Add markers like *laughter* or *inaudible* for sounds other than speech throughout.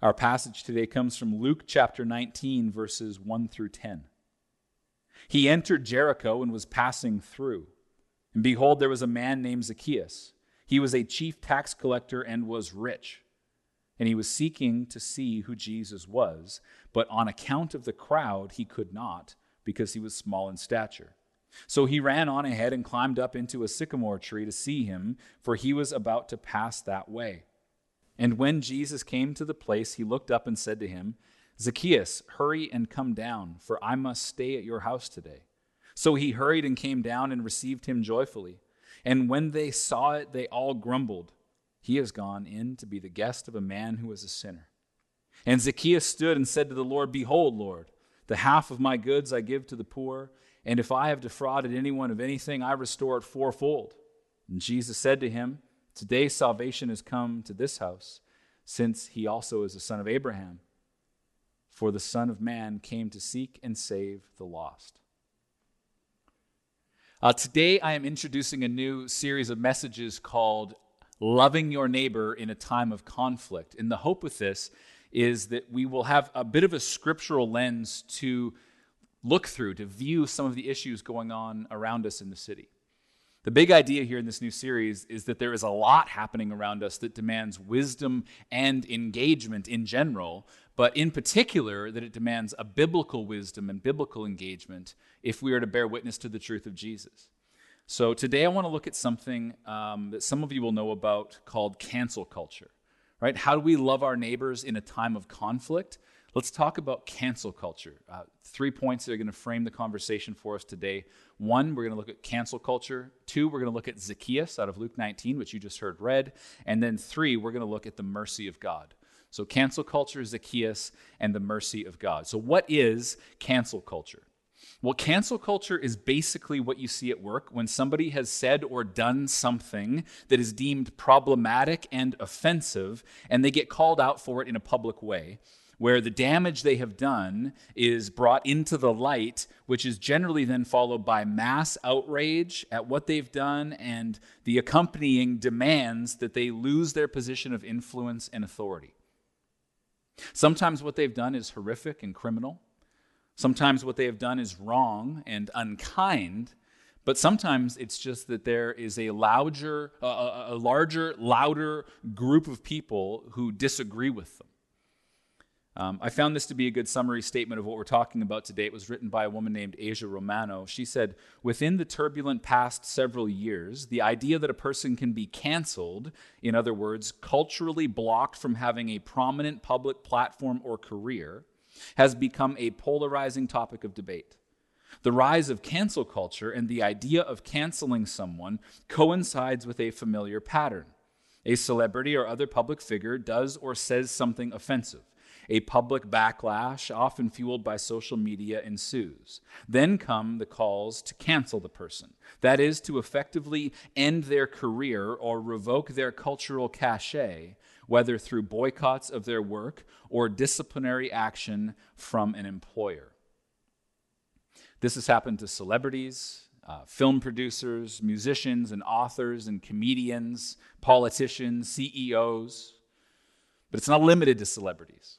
Our passage today comes from Luke chapter 19, verses 1 through 10. He entered Jericho and was passing through. And behold, there was a man named Zacchaeus. He was a chief tax collector and was rich. And he was seeking to see who Jesus was, but on account of the crowd, he could not, because he was small in stature. So he ran on ahead and climbed up into a sycamore tree to see him, for he was about to pass that way. And when Jesus came to the place, he looked up and said to him, Zacchaeus, hurry and come down, for I must stay at your house today. So he hurried and came down and received him joyfully. And when they saw it, they all grumbled, He has gone in to be the guest of a man who is a sinner. And Zacchaeus stood and said to the Lord, Behold, Lord, the half of my goods I give to the poor, and if I have defrauded anyone of anything, I restore it fourfold. And Jesus said to him, Today salvation has come to this house, since he also is the son of Abraham. For the Son of Man came to seek and save the lost. Uh, today, I am introducing a new series of messages called Loving Your Neighbor in a Time of Conflict. And the hope with this is that we will have a bit of a scriptural lens to look through, to view some of the issues going on around us in the city. The big idea here in this new series is that there is a lot happening around us that demands wisdom and engagement in general, but in particular, that it demands a biblical wisdom and biblical engagement if we are to bear witness to the truth of Jesus. So today I want to look at something um, that some of you will know about called cancel culture. Right? How do we love our neighbors in a time of conflict? Let's talk about cancel culture. Uh, three points that are going to frame the conversation for us today. One, we're going to look at cancel culture. Two, we're going to look at Zacchaeus out of Luke 19, which you just heard read. And then three, we're going to look at the mercy of God. So, cancel culture, Zacchaeus, and the mercy of God. So, what is cancel culture? Well, cancel culture is basically what you see at work when somebody has said or done something that is deemed problematic and offensive, and they get called out for it in a public way where the damage they have done is brought into the light, which is generally then followed by mass outrage at what they've done and the accompanying demands that they lose their position of influence and authority. Sometimes what they've done is horrific and criminal. Sometimes what they have done is wrong and unkind. But sometimes it's just that there is a larger, uh, a larger, louder group of people who disagree with them. Um, I found this to be a good summary statement of what we're talking about today. It was written by a woman named Aja Romano. She said, Within the turbulent past several years, the idea that a person can be canceled, in other words, culturally blocked from having a prominent public platform or career, has become a polarizing topic of debate. The rise of cancel culture and the idea of canceling someone coincides with a familiar pattern. A celebrity or other public figure does or says something offensive. A public backlash, often fueled by social media, ensues. Then come the calls to cancel the person. That is, to effectively end their career or revoke their cultural cachet, whether through boycotts of their work or disciplinary action from an employer. This has happened to celebrities, uh, film producers, musicians, and authors, and comedians, politicians, CEOs. But it's not limited to celebrities.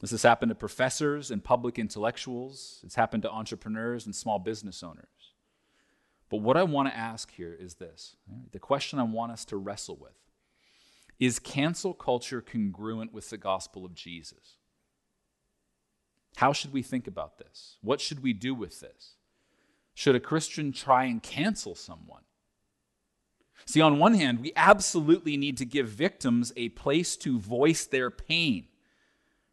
This has happened to professors and public intellectuals. It's happened to entrepreneurs and small business owners. But what I want to ask here is this the question I want us to wrestle with is cancel culture congruent with the gospel of Jesus? How should we think about this? What should we do with this? Should a Christian try and cancel someone? See, on one hand, we absolutely need to give victims a place to voice their pain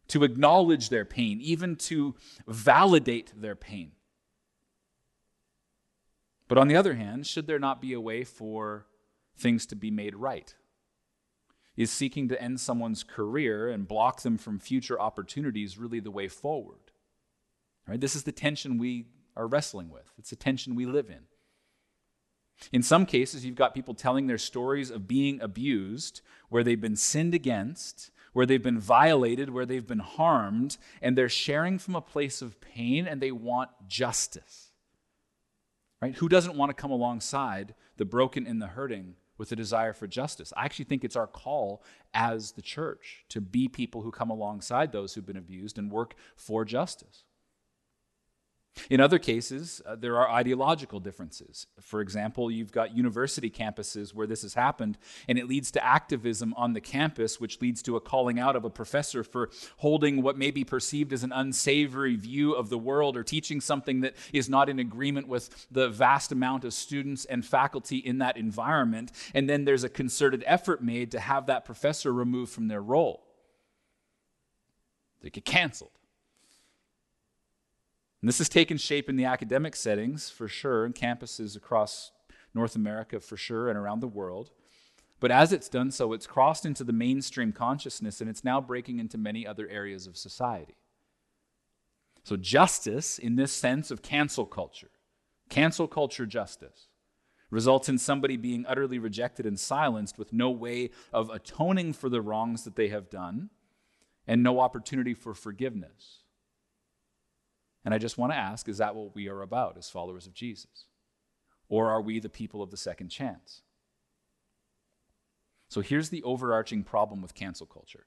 to acknowledge their pain, even to validate their pain. But on the other hand, should there not be a way for things to be made right? Is seeking to end someone's career and block them from future opportunities really the way forward? Right? This is the tension we are wrestling with. It's a tension we live in. In some cases, you've got people telling their stories of being abused, where they've been sinned against, where they've been violated, where they've been harmed, and they're sharing from a place of pain and they want justice. Right? Who doesn't want to come alongside the broken and the hurting with a desire for justice. I actually think it's our call as the church to be people who come alongside those who've been abused and work for justice. In other cases, uh, there are ideological differences. For example, you've got university campuses where this has happened, and it leads to activism on the campus, which leads to a calling out of a professor for holding what may be perceived as an unsavory view of the world or teaching something that is not in agreement with the vast amount of students and faculty in that environment. And then there's a concerted effort made to have that professor removed from their role. They get canceled. And this has taken shape in the academic settings for sure, in campuses across North America for sure, and around the world. But as it's done so, it's crossed into the mainstream consciousness and it's now breaking into many other areas of society. So, justice, in this sense of cancel culture, cancel culture justice, results in somebody being utterly rejected and silenced with no way of atoning for the wrongs that they have done and no opportunity for forgiveness. And I just want to ask is that what we are about as followers of Jesus? Or are we the people of the second chance? So here's the overarching problem with cancel culture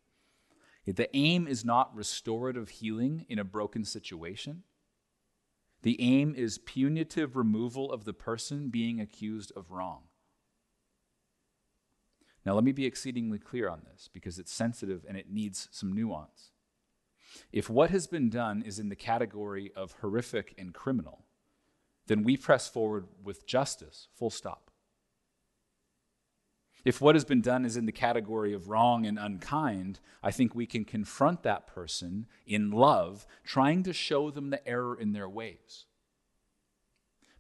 the aim is not restorative healing in a broken situation. The aim is punitive removal of the person being accused of wrong. Now, let me be exceedingly clear on this because it's sensitive and it needs some nuance. If what has been done is in the category of horrific and criminal, then we press forward with justice, full stop. If what has been done is in the category of wrong and unkind, I think we can confront that person in love, trying to show them the error in their ways.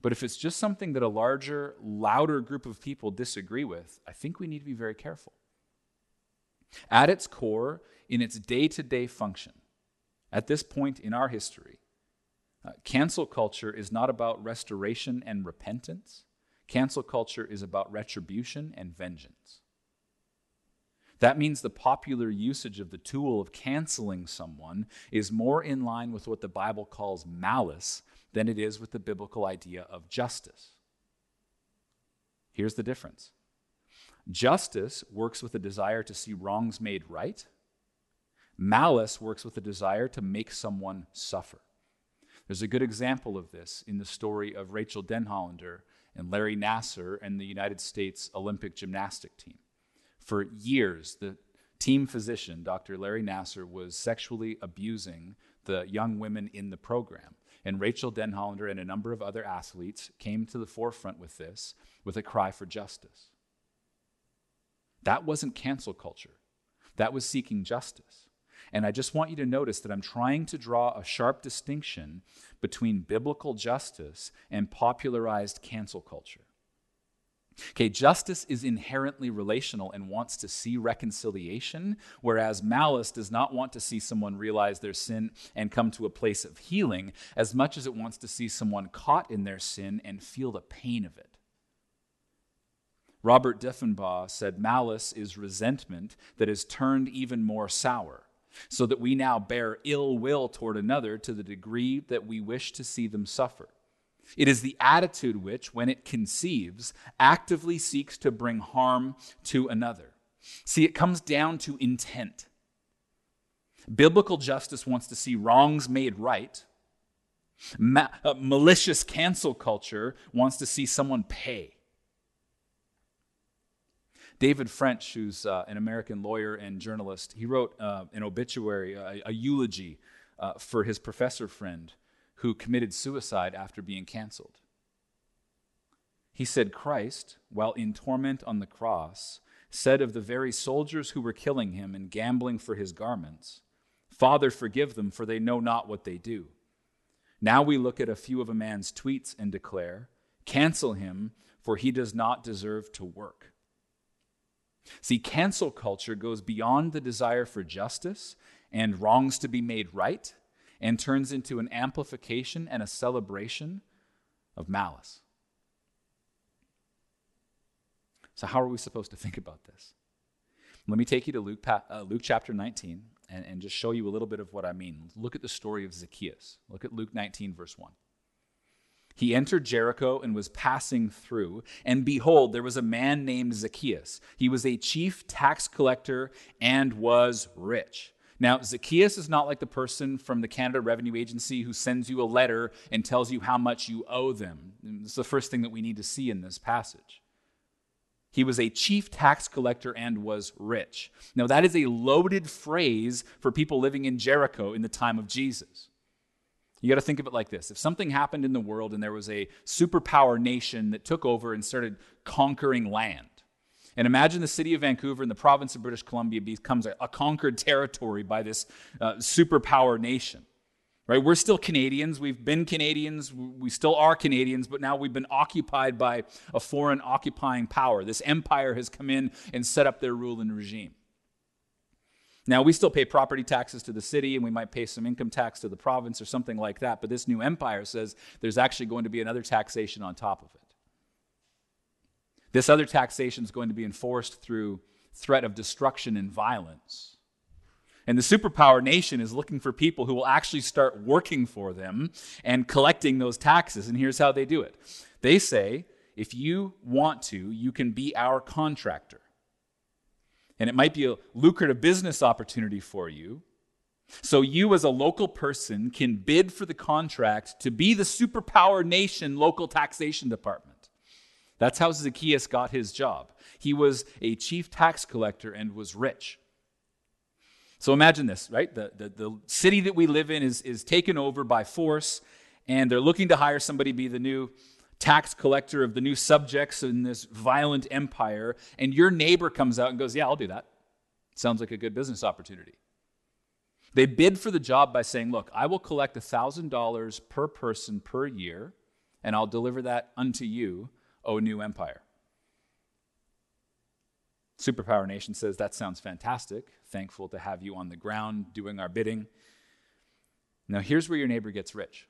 But if it's just something that a larger, louder group of people disagree with, I think we need to be very careful. At its core, in its day to day function, at this point in our history, uh, cancel culture is not about restoration and repentance. Cancel culture is about retribution and vengeance. That means the popular usage of the tool of canceling someone is more in line with what the Bible calls malice than it is with the biblical idea of justice. Here's the difference justice works with a desire to see wrongs made right Malice works with a desire to make someone suffer. There's a good example of this in the story of Rachael Denhollander and Larry Nassar and the United States Olympic gymnastic team. For years, the team physician, Dr. Larry Nassar, was sexually abusing the young women in the program. And Rachael Denhollander and a number of other athletes came to the forefront with this, with a cry for justice. That wasn't cancel culture, that was seeking justice. And I just want you to notice that I'm trying to draw a sharp distinction between biblical justice and popularized cancel culture. Okay, justice is inherently relational and wants to see reconciliation, whereas malice does not want to see someone realize their sin and come to a place of healing as much as it wants to see someone caught in their sin and feel the pain of it. Robert Diefenbaugh said malice is resentment that is turned even more sour so that we now bear ill will toward another to the degree that we wish to see them suffer. It is the attitude which, when it conceives, actively seeks to bring harm to another. See, it comes down to intent. Biblical justice wants to see wrongs made right. Ma- uh, malicious cancel culture wants to see someone pay. David French, who's uh, an American lawyer and journalist, he wrote uh, an obituary, a, a eulogy uh, for his professor friend who committed suicide after being canceled. He said, Christ, while in torment on the cross, said of the very soldiers who were killing him and gambling for his garments, Father, forgive them, for they know not what they do. Now we look at a few of a man's tweets and declare, Cancel him, for he does not deserve to work. See, cancel culture goes beyond the desire for justice and wrongs to be made right and turns into an amplification and a celebration of malice. So, how are we supposed to think about this? Let me take you to Luke, uh, Luke chapter 19 and, and just show you a little bit of what I mean. Look at the story of Zacchaeus. Look at Luke 19, verse 1. He entered Jericho and was passing through, and behold, there was a man named Zacchaeus. He was a chief tax collector and was rich. Now, Zacchaeus is not like the person from the Canada Revenue Agency who sends you a letter and tells you how much you owe them. It's the first thing that we need to see in this passage. He was a chief tax collector and was rich. Now, that is a loaded phrase for people living in Jericho in the time of Jesus. You got to think of it like this. If something happened in the world and there was a superpower nation that took over and started conquering land, and imagine the city of Vancouver and the province of British Columbia becomes a, a conquered territory by this uh, superpower nation. Right? We're still Canadians. We've been Canadians. We still are Canadians, but now we've been occupied by a foreign occupying power. This empire has come in and set up their rule and regime. Now, we still pay property taxes to the city and we might pay some income tax to the province or something like that, but this new empire says there's actually going to be another taxation on top of it. This other taxation is going to be enforced through threat of destruction and violence. And the superpower nation is looking for people who will actually start working for them and collecting those taxes. And here's how they do it they say, if you want to, you can be our contractor and it might be a lucrative business opportunity for you. So, you as a local person can bid for the contract to be the superpower nation local taxation department. That's how Zacchaeus got his job. He was a chief tax collector and was rich. So, imagine this, right? The, the, the city that we live in is, is taken over by force, and they're looking to hire somebody to be the new tax collector of the new subjects in this violent empire, and your neighbor comes out and goes, Yeah, I'll do that. Sounds like a good business opportunity. They bid for the job by saying, Look, I will collect $1,000 per person per year, and I'll deliver that unto you, O new empire. Superpower Nation says, That sounds fantastic. Thankful to have you on the ground doing our bidding. Now, here's where your neighbor gets rich.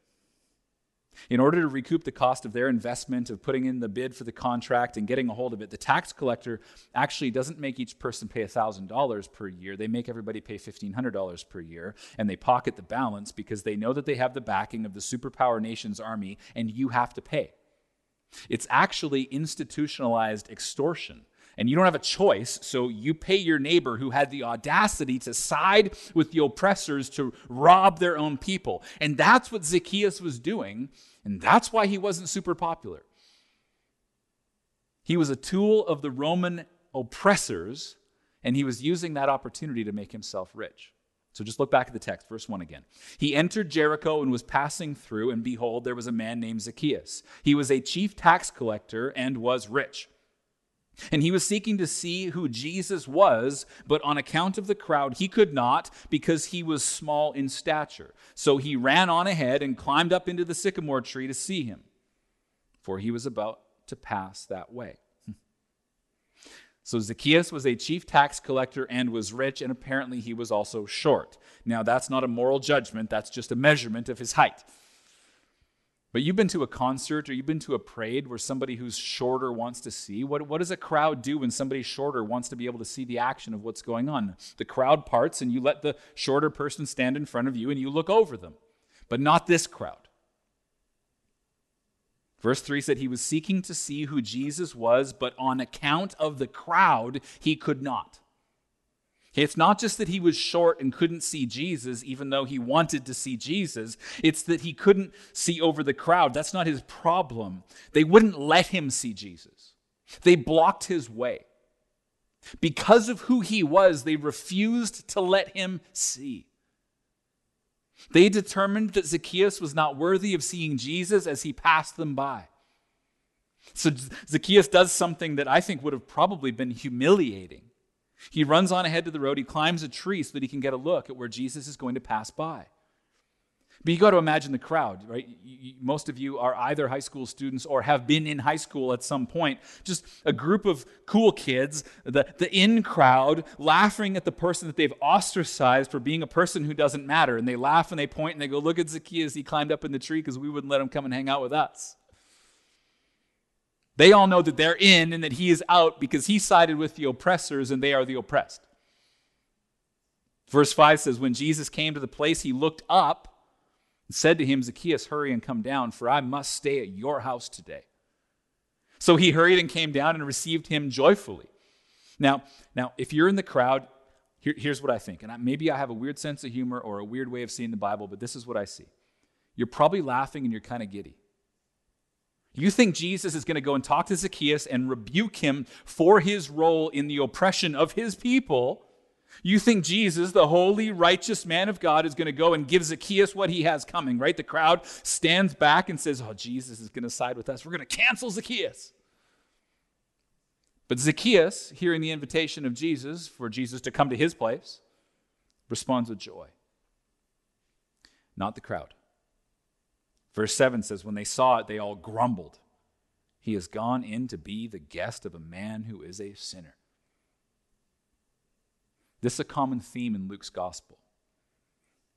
In order to recoup the cost of their investment of putting in the bid for the contract and getting a hold of it, the tax collector actually doesn't make each person pay $1,000 per year. They make everybody pay $1,500 per year, and they pocket the balance because they know that they have the backing of the superpower nation's army, and you have to pay. It's actually institutionalized extortion and you don't have a choice, so you pay your neighbor who had the audacity to side with the oppressors to rob their own people. And that's what Zacchaeus was doing, and that's why he wasn't super popular. He was a tool of the Roman oppressors, and he was using that opportunity to make himself rich. So just look back at the text, verse 1 again. He entered Jericho and was passing through, and behold, there was a man named Zacchaeus. He was a chief tax collector and was rich. And he was seeking to see who Jesus was, but on account of the crowd, he could not because he was small in stature. So he ran on ahead and climbed up into the sycamore tree to see him, for he was about to pass that way. So Zacchaeus was a chief tax collector and was rich, and apparently he was also short. Now, that's not a moral judgment, that's just a measurement of his height. But you've been to a concert or you've been to a parade where somebody who's shorter wants to see. What, what does a crowd do when somebody shorter wants to be able to see the action of what's going on? The crowd parts and you let the shorter person stand in front of you and you look over them. But not this crowd. Verse 3 said he was seeking to see who Jesus was, but on account of the crowd, he could not. It's not just that he was short and couldn't see Jesus, even though he wanted to see Jesus. It's that he couldn't see over the crowd. That's not his problem. They wouldn't let him see Jesus, they blocked his way. Because of who he was, they refused to let him see. They determined that Zacchaeus was not worthy of seeing Jesus as he passed them by. So Zacchaeus does something that I think would have probably been humiliating. He runs on ahead to the road. He climbs a tree so that he can get a look at where Jesus is going to pass by. But you got to imagine the crowd, right? most of you are either high school students or have been in high school at some point. Just a group of cool kids, the, the in crowd, laughing at the person that they've ostracized for being a person who doesn't matter. And they laugh and they point and they go, Look at Zacchaeus. He climbed up in the tree because we wouldn't let him come and hang out with us. They all know that they're in and that he is out because he sided with the oppressors and they are the oppressed. Verse 5 says, When Jesus came to the place, he looked up and said to him, Zacchaeus, hurry and come down, for I must stay at your house today. So he hurried and came down and received him joyfully. Now, now if you're in the crowd, here, here's what I think. And I, maybe I have a weird sense of humor or a weird way of seeing the Bible, but this is what I see. You're probably laughing and you're kind of giddy. You think Jesus is going to go and talk to Zacchaeus and rebuke him for his role in the oppression of his people. You think Jesus, the holy, righteous man of God, is going to go and give Zacchaeus what he has coming, right? The crowd stands back and says, Oh, Jesus is going to side with us. We're going to cancel Zacchaeus. But Zacchaeus, hearing the invitation of Jesus for Jesus to come to his place, responds with joy. Not the crowd. Verse 7 says, When they saw it, they all grumbled. He has gone in to be the guest of a man who is a sinner. This is a common theme in Luke's gospel.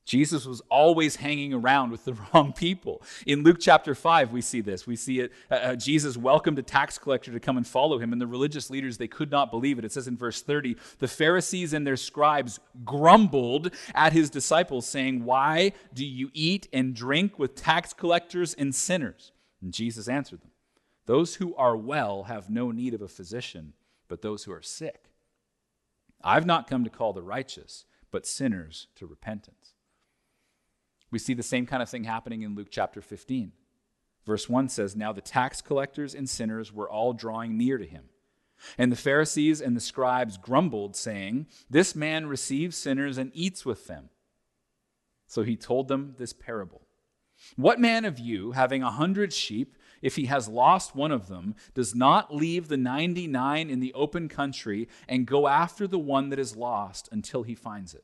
Jesus was always hanging around with the *laughs* wrong people. In Luke chapter 5, we see this. We see it. Uh, uh, Jesus welcomed a tax collector to come and follow him, and the religious leaders, they could not believe it. It says in verse 30 the Pharisees and their scribes grumbled at his disciples, saying, Why do you eat and drink with tax collectors and sinners? And Jesus answered them, Those who are well have no need of a physician, but those who are sick. I've not come to call the righteous, but sinners to repentance. We see the same kind of thing happening in Luke chapter 15. Verse 1 says, Now the tax collectors and sinners were all drawing near to him. And the Pharisees and the scribes grumbled, saying, This man receives sinners and eats with them. So he told them this parable What man of you, having a hundred sheep, if he has lost one of them, does not leave the 99 in the open country and go after the one that is lost until he finds it.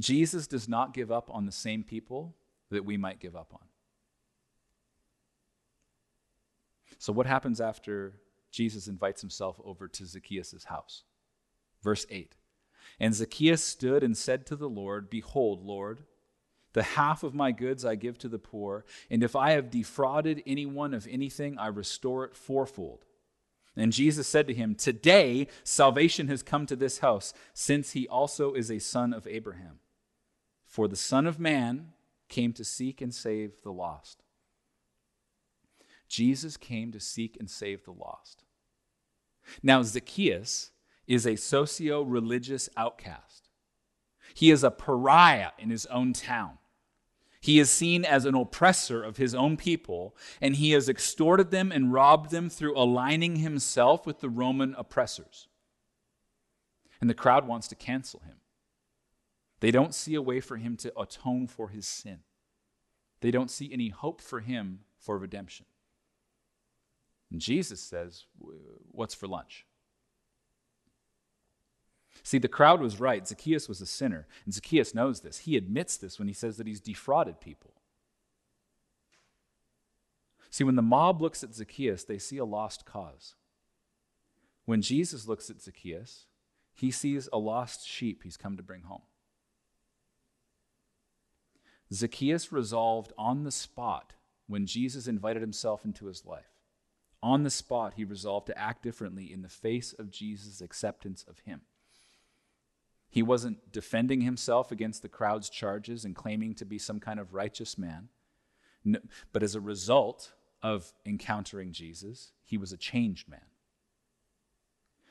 Jesus does not give up on the same people that we might give up on. So, what happens after Jesus invites himself over to Zacchaeus' house? Verse 8 and Zacchaeus stood and said to the Lord, Behold, Lord, the half of my goods I give to the poor, and if I have defrauded anyone of anything, I restore it fourfold. And Jesus said to him, Today salvation has come to this house, since he also is a son of Abraham. For the Son of Man came to seek and save the lost. Jesus came to seek and save the lost. Now, Zacchaeus is a socio religious outcast. He is a pariah in his own town. He is seen as an oppressor of his own people, and he has extorted them and robbed them through aligning himself with the Roman oppressors. And the crowd wants to cancel him. They don't see a way for him to atone for his sin, they don't see any hope for him for redemption. And Jesus says, What's for lunch? See, the crowd was right. Zacchaeus was a sinner, and Zacchaeus knows this. He admits this when he says that he's defrauded people. See, when the mob looks at Zacchaeus, they see a lost cause. When Jesus looks at Zacchaeus, he sees a lost sheep he's come to bring home. Zacchaeus resolved on the spot when Jesus invited himself into his life. On the spot, he resolved to act differently in the face of Jesus' acceptance of him. He wasn't defending himself against the crowd's charges and claiming to be some kind of righteous man. No, but as a result of encountering Jesus, he was a changed man.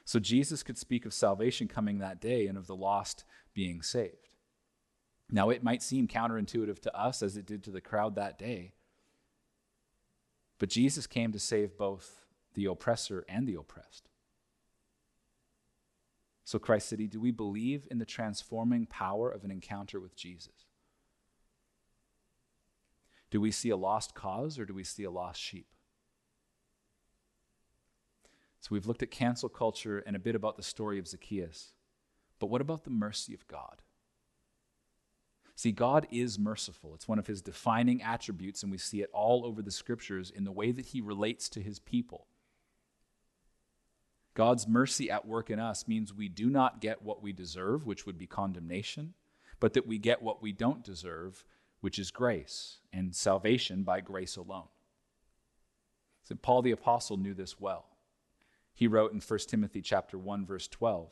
So Jesus could speak of salvation coming that day and of the lost being saved. Now, it might seem counterintuitive to us as it did to the crowd that day, but Jesus came to save both the oppressor and the oppressed. So, Christ City, do we believe in the transforming power of an encounter with Jesus? Do we see a lost cause or do we see a lost sheep? So, we've looked at cancel culture and a bit about the story of Zacchaeus. But what about the mercy of God? See, God is merciful. It's one of his defining attributes, and we see it all over the scriptures in the way that he relates to his people. God's mercy at work in us means we do not get what we deserve, which would be condemnation, but that we get what we don't deserve, which is grace and salvation by grace alone. So Paul the apostle knew this well. He wrote in 1 Timothy chapter 1 verse 12,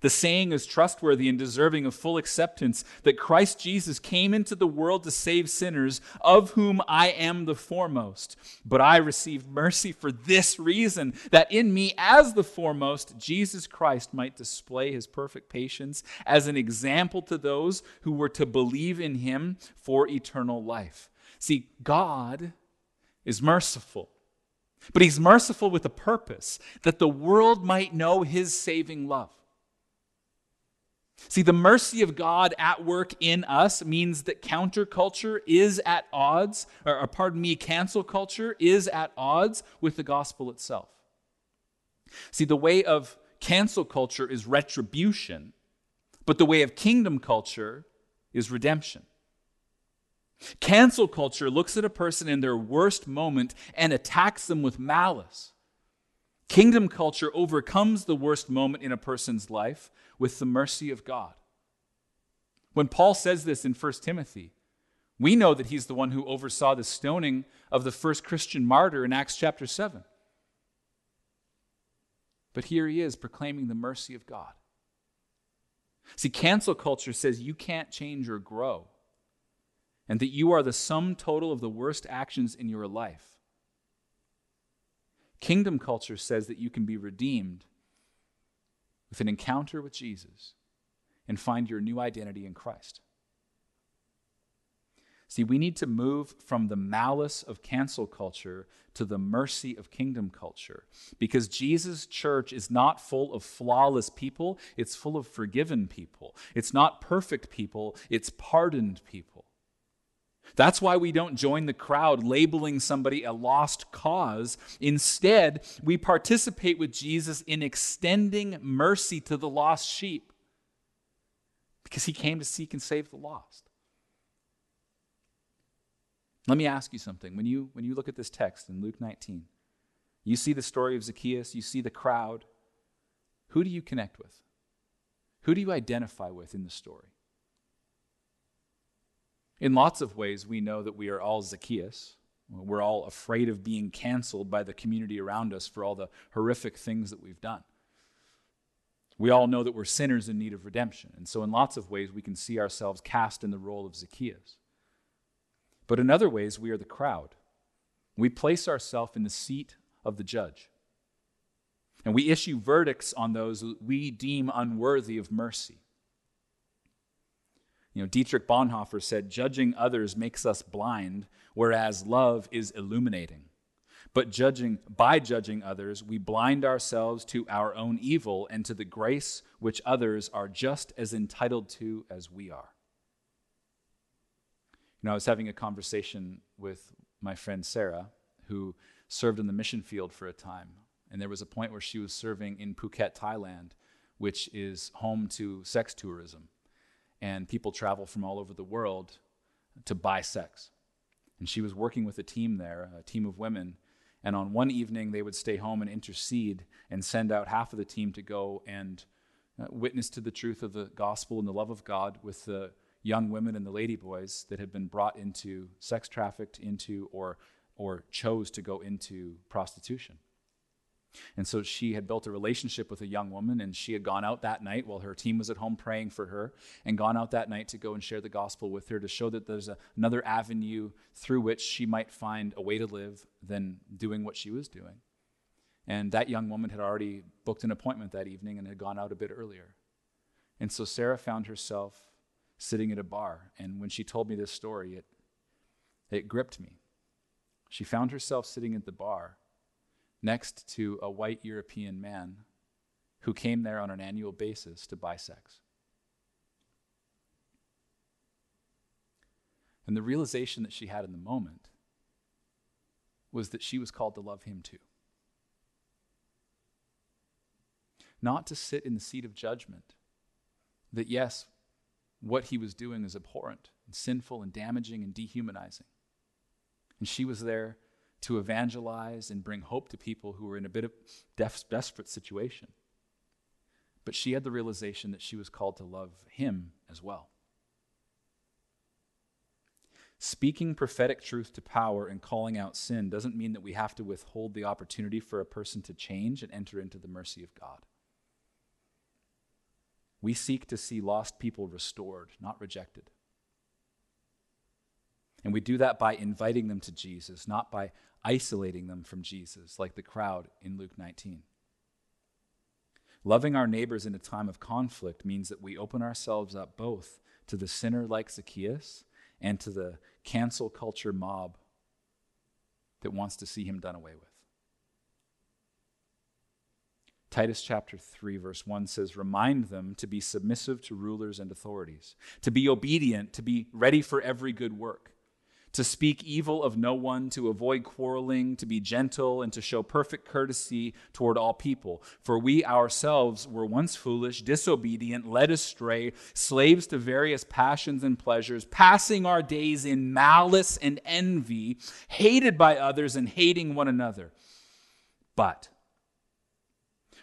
The saying is trustworthy and deserving of full acceptance that Christ Jesus came into the world to save sinners, of whom I am the foremost. But I received mercy for this reason, that in me, as the foremost, Jesus Christ might display his perfect patience as an example to those who were to believe in him for eternal life. See, God is merciful. But he's merciful with a purpose that the world might know his saving love. See, the mercy of God at work in us means that counterculture is at odds, or pardon me, cancel culture is at odds with the gospel itself. See, the way of cancel culture is retribution, but the way of kingdom culture is redemption. Cancel culture looks at a person in their worst moment and attacks them with malice. Kingdom culture overcomes the worst moment in a person's life with the mercy of God. When Paul says this in 1 Timothy, we know that he's the one who oversaw the stoning of the first Christian martyr in Acts chapter 7. But here he is proclaiming the mercy of God. See, cancel culture says you can't change or grow, and that you are the sum total of the worst actions in your life. Kingdom culture says that you can be redeemed with an encounter with Jesus and find your new identity in Christ. See, we need to move from the malice of cancel culture to the mercy of kingdom culture because Jesus' church is not full of flawless people, it's full of forgiven people. It's not perfect people, it's pardoned people. That's why we don't join the crowd labeling somebody a lost cause. Instead, we participate with Jesus in extending mercy to the lost sheep because he came to seek and save the lost. Let me ask you something. When you, when you look at this text in Luke 19, you see the story of Zacchaeus, you see the crowd. Who do you connect with? Who do you identify with in the story? In lots of ways, we know that we are all Zacchaeus. We're all afraid of being canceled by the community around us for all the horrific things that we've done. We all know that we're sinners in need of redemption. And so, in lots of ways, we can see ourselves cast in the role of Zacchaeus. But in other ways, we are the crowd. We place ourselves in the seat of the judge. And we issue verdicts on those we deem unworthy of mercy. You know, Dietrich Bonhoeffer said, Judging others makes us blind, whereas love is illuminating. But judging by judging others, we blind ourselves to our own evil and to the grace which others are just as entitled to as we are. You know, I was having a conversation with my friend Sarah, who served in the mission field for a time. And there was a point where she was serving in Phuket, Thailand, which is home to sex tourism and people travel from all over the world to buy sex. And she was working with a team there, a team of women. And on one evening, they would stay home and intercede and send out half of the team to go and uh, witness to the truth of the gospel and the love of God with the young women and the ladyboys that had been brought into sex trafficked into or, or chose to go into prostitution. And so she had built a relationship with a young woman, and she had gone out that night while her team was at home praying for her, and gone out that night to go and share the gospel with her to show that there's a, another avenue through which she might find a way to live than doing what she was doing. And that young woman had already booked an appointment that evening and had gone out a bit earlier. And so Sarah found herself sitting at a bar, and when she told me this story, it, it gripped me. She found herself sitting at the bar next to a white European man who came there on an annual basis to buy sex. And the realization that she had in the moment was that she was called to love him too. Not to sit in the seat of judgment, that yes, what he was doing is abhorrent and sinful and damaging and dehumanizing. And she was there to evangelize and bring hope to people who were in a bit of def- desperate situation. But she had the realization that she was called to love him as well. Speaking prophetic truth to power and calling out sin doesn't mean that we have to withhold the opportunity for a person to change and enter into the mercy of God. We seek to see lost people restored, not rejected. And we do that by inviting them to Jesus, not by isolating them from Jesus, like the crowd in Luke 19. Loving our neighbors in a time of conflict means that we open ourselves up both to the sinner like Zacchaeus and to the cancel culture mob that wants to see him done away with. Titus chapter 3, verse 1 says, Remind them to be submissive to rulers and authorities, to be obedient, to be ready for every good work to speak evil of no one, to avoid quarreling, to be gentle, and to show perfect courtesy toward all people. For we ourselves were once foolish, disobedient, led astray, slaves to various passions and pleasures, passing our days in malice and envy, hated by others and hating one another. But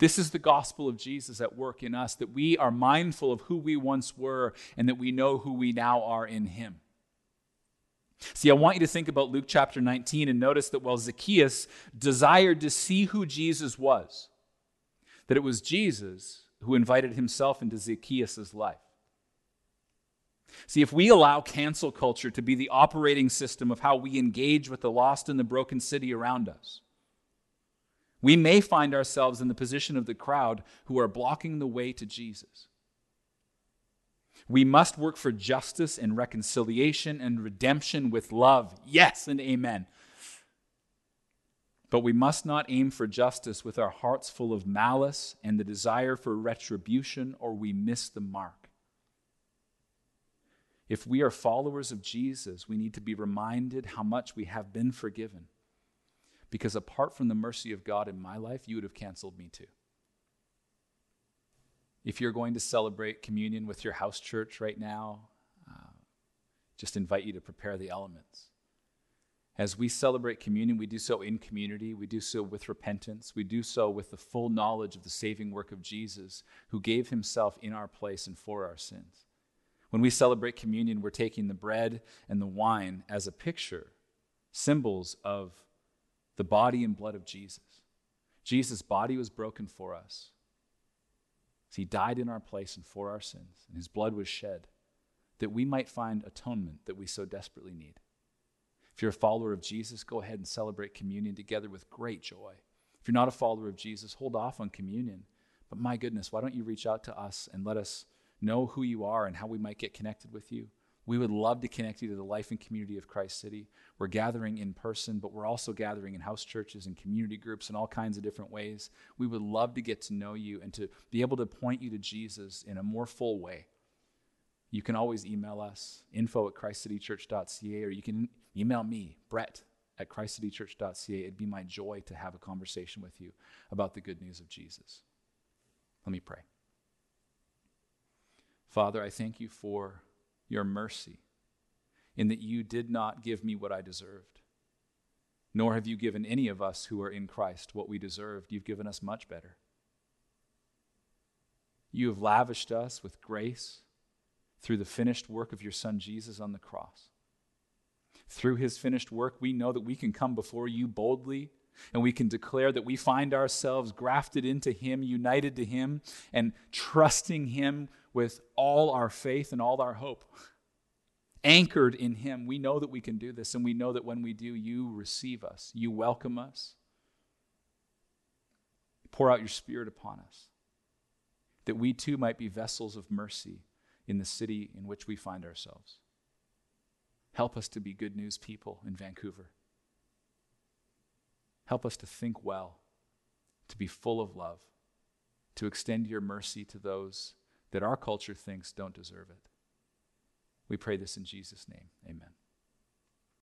This is the gospel of Jesus at work in us that we are mindful of who we once were and that we know who we now are in Him. See, I want you to think about Luke chapter 19 and notice that while Zacchaeus desired to see who Jesus was, that it was Jesus who invited himself into Zacchaeus' life. See, if we allow cancel culture to be the operating system of how we engage with the lost and the broken city around us, we may find ourselves in the position of the crowd who are blocking the way to Jesus. We must work for justice and reconciliation and redemption with love. Yes and amen. But we must not aim for justice with our hearts full of malice and the desire for retribution, or we miss the mark. If we are followers of Jesus, we need to be reminded how much we have been forgiven because apart from the mercy of God in my life, you would have canceled me too. If you're going to celebrate communion with your house church right now, uh, just invite you to prepare the elements. As we celebrate communion, we do so in community. We do so with repentance. We do so with the full knowledge of the saving work of Jesus, who gave himself in our place and for our sins. When we celebrate communion, we're taking the bread and the wine as a picture, symbols of the body and blood of Jesus. Jesus' body was broken for us. He died in our place and for our sins, and his blood was shed that we might find atonement that we so desperately need. If you're a follower of Jesus, go ahead and celebrate communion together with great joy. If you're not a follower of Jesus, hold off on communion. But my goodness, why don't you reach out to us and let us know who you are and how we might get connected with you? We would love to connect you to the life and community of Christ City. We're gathering in person, but we're also gathering in house churches and community groups in all kinds of different ways. We would love to get to know you and to be able to point you to Jesus in a more full way. You can always email us, info at christcitychurch.ca, or you can email me, Brett at christcitychurch.ca. It'd be my joy to have a conversation with you about the good news of Jesus. Let me pray. Father, I thank you for your mercy, in that you did not give me what I deserved, nor have you given any of us who are in Christ what we deserved. You've given us much better. You have lavished us with grace through the finished work of your Son Jesus on the cross. Through his finished work, we know that we can come before you boldly And we can declare that we find ourselves grafted into Him, united to Him, and trusting Him with all our faith and all our hope. Anchored in Him, we know that we can do this, and we know that when we do, you receive us, you welcome us. Pour out your Spirit upon us, that we too might be vessels of mercy in the city in which we find ourselves. Help us to be good news people in Vancouver. Help us to think well, to be full of love, to extend your mercy to those that our culture thinks don't deserve it. We pray this in Jesus' name. Amen.